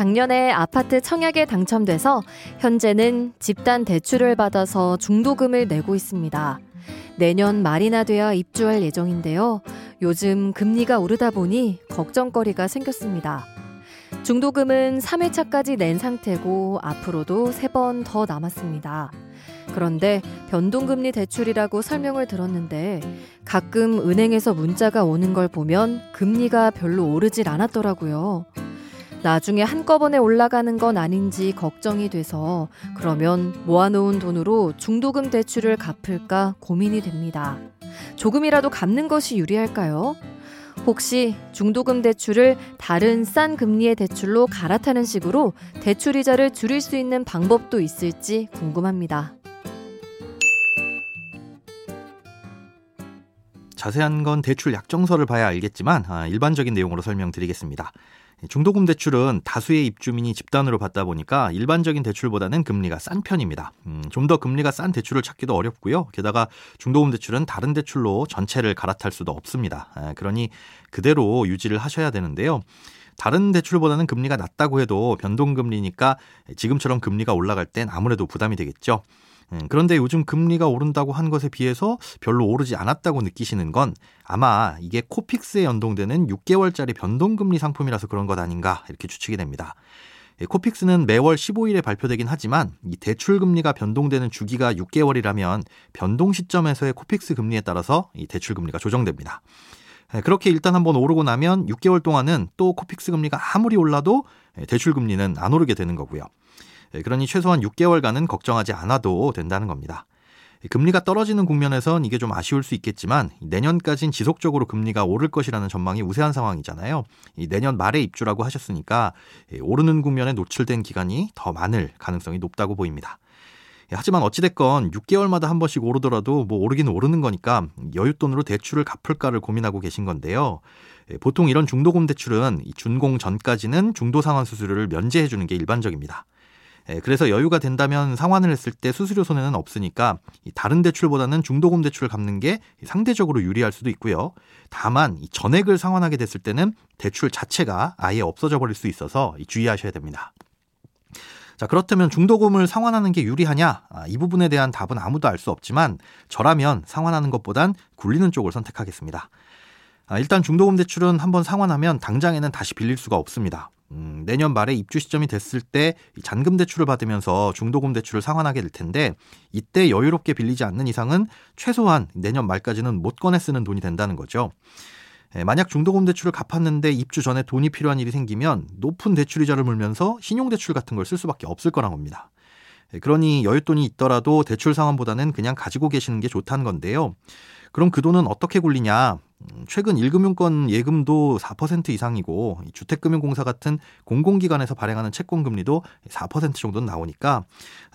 작년에 아파트 청약에 당첨돼서 현재는 집단 대출을 받아서 중도금을 내고 있습니다. 내년 말이나 돼야 입주할 예정인데요. 요즘 금리가 오르다 보니 걱정거리가 생겼습니다. 중도금은 3회차까지 낸 상태고 앞으로도 3번 더 남았습니다. 그런데 변동금리 대출이라고 설명을 들었는데 가끔 은행에서 문자가 오는 걸 보면 금리가 별로 오르질 않았더라고요. 나중에 한꺼번에 올라가는 건 아닌지 걱정이 돼서 그러면 모아놓은 돈으로 중도금 대출을 갚을까 고민이 됩니다. 조금이라도 갚는 것이 유리할까요? 혹시 중도금 대출을 다른 싼 금리의 대출로 갈아타는 식으로 대출 이자를 줄일 수 있는 방법도 있을지 궁금합니다. 자세한 건 대출 약정서를 봐야 알겠지만 아, 일반적인 내용으로 설명드리겠습니다. 중도금 대출은 다수의 입주민이 집단으로 받다 보니까 일반적인 대출보다는 금리가 싼 편입니다. 음, 좀 더 금리가 싼 대출을 찾기도 어렵고요. 게다가 중도금 대출은 다른 대출로 전체를 갈아탈 수도 없습니다. 아, 그러니 그대로 유지를 하셔야 되는데요. 다른 대출보다는 금리가 낮다고 해도 변동금리니까 지금처럼 금리가 올라갈 땐 아무래도 부담이 되겠죠. 음, 그런데 요즘 금리가 오른다고 한 것에 비해서 별로 오르지 않았다고 느끼시는 건 아마 이게 코픽스에 연동되는 6개월짜리 변동금리 상품이라서 그런 것 아닌가 이렇게 추측이 됩니다. 예, 코픽스는 매월 15일에 발표되긴 하지만 이 대출 금리가 변동되는 주기가 6개월이라면 변동 시점에서의 코픽스 금리에 따라서 이 대출 금리가 조정됩니다. 예, 그렇게 일단 한번 오르고 나면 6개월 동안은 또 코픽스 금리가 아무리 올라도 예, 대출 금리는 안 오르게 되는 거고요. 예, 그러니 최소한 6개월간은 걱정하지 않아도 된다는 겁니다. 금리가 떨어지는 국면에선 이게 좀 아쉬울 수 있겠지만 내년까진 지속적으로 금리가 오를 것이라는 전망이 우세한 상황이잖아요. 내년 말에 입주라고 하셨으니까 오르는 국면에 노출된 기간이 더 많을 가능성이 높다고 보입니다. 하지만 어찌됐건 6개월마다 한 번씩 오르더라도 뭐 오르긴 오르는 거니까 여윳돈으로 대출을 갚을까를 고민하고 계신 건데요. 보통 이런 중도금 대출은 준공 전까지는 중도 상환 수수료를 면제해 주는 게 일반적입니다. 예, 그래서 여유가 된다면 상환을 했을 때 수수료 손해는 없으니까 다른 대출보다는 중도금 대출을 갚는 게 상대적으로 유리할 수도 있고요. 다만 전액을 상환하게 됐을 때는 대출 자체가 아예 없어져 버릴 수 있어서 주의하셔야 됩니다. 자, 그렇다면 중도금을 상환하는 게 유리하냐? 아, 이 부분에 대한 답은 아무도 알 수 없지만 저라면 상환하는 것보단 굴리는 쪽을 선택하겠습니다. 아, 일단 중도금 대출은 한번 상환하면 당장에는 다시 빌릴 수가 없습니다. 음, 내년 말에 입주 시점이 됐을 때 잔금 대출을 받으면서 중도금 대출을 상환하게 될 텐데 이때 여유롭게 빌리지 않는 이상은 최소한 내년 말까지는 못 꺼내 쓰는 돈이 된다는 거죠. 예, 만약 중도금 대출을 갚았는데 입주 전에 돈이 필요한 일이 생기면 높은 대출 이자를 물면서 신용대출 같은 걸 쓸 수밖에 없을 거란 겁니다. 예, 그러니 여윳돈이 있더라도 대출 상환보다는 그냥 가지고 계시는 게 좋다는 건데요. 그럼 그 돈은 어떻게 굴리냐? 음, 최근 1금융권 예금도 4% 이상이고 주택금융공사 같은 공공기관에서 발행하는 채권금리도 4% 정도는 나오니까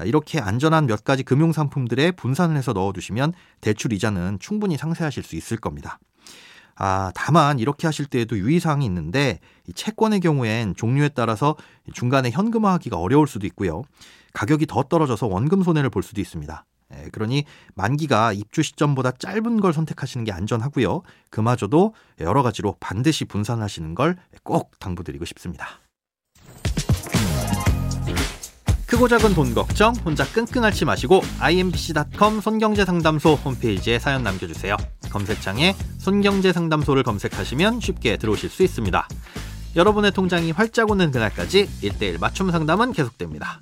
이렇게 안전한 몇 가지 금융상품들에 분산을 해서 넣어두시면 대출 이자는 충분히 상쇄하실 수 있을 겁니다. 아, 다만 이렇게 하실 때에도 유의사항이 있는데 이 채권의 경우엔 종류에 따라서 중간에 현금화하기가 어려울 수도 있고요. 가격이 더 떨어져서 원금 손해를 볼 수도 있습니다. 예, 그러니 만기가 입주 시점보다 짧은 걸 선택하시는 게 안전하고요. 그마저도 여러 가지로 반드시 분산하시는 걸 꼭 당부드리고 싶습니다. 크고 작은 돈 걱정 혼자 끙끙 앓지 마시고 imbc.com 손경제상담소 홈페이지에 사연 남겨주세요. 검색창에 손경제상담소를 검색하시면 쉽게 들어오실 수 있습니다. 여러분의 통장이 활짝 오는 그날까지 1대1 맞춤 상담은 계속됩니다.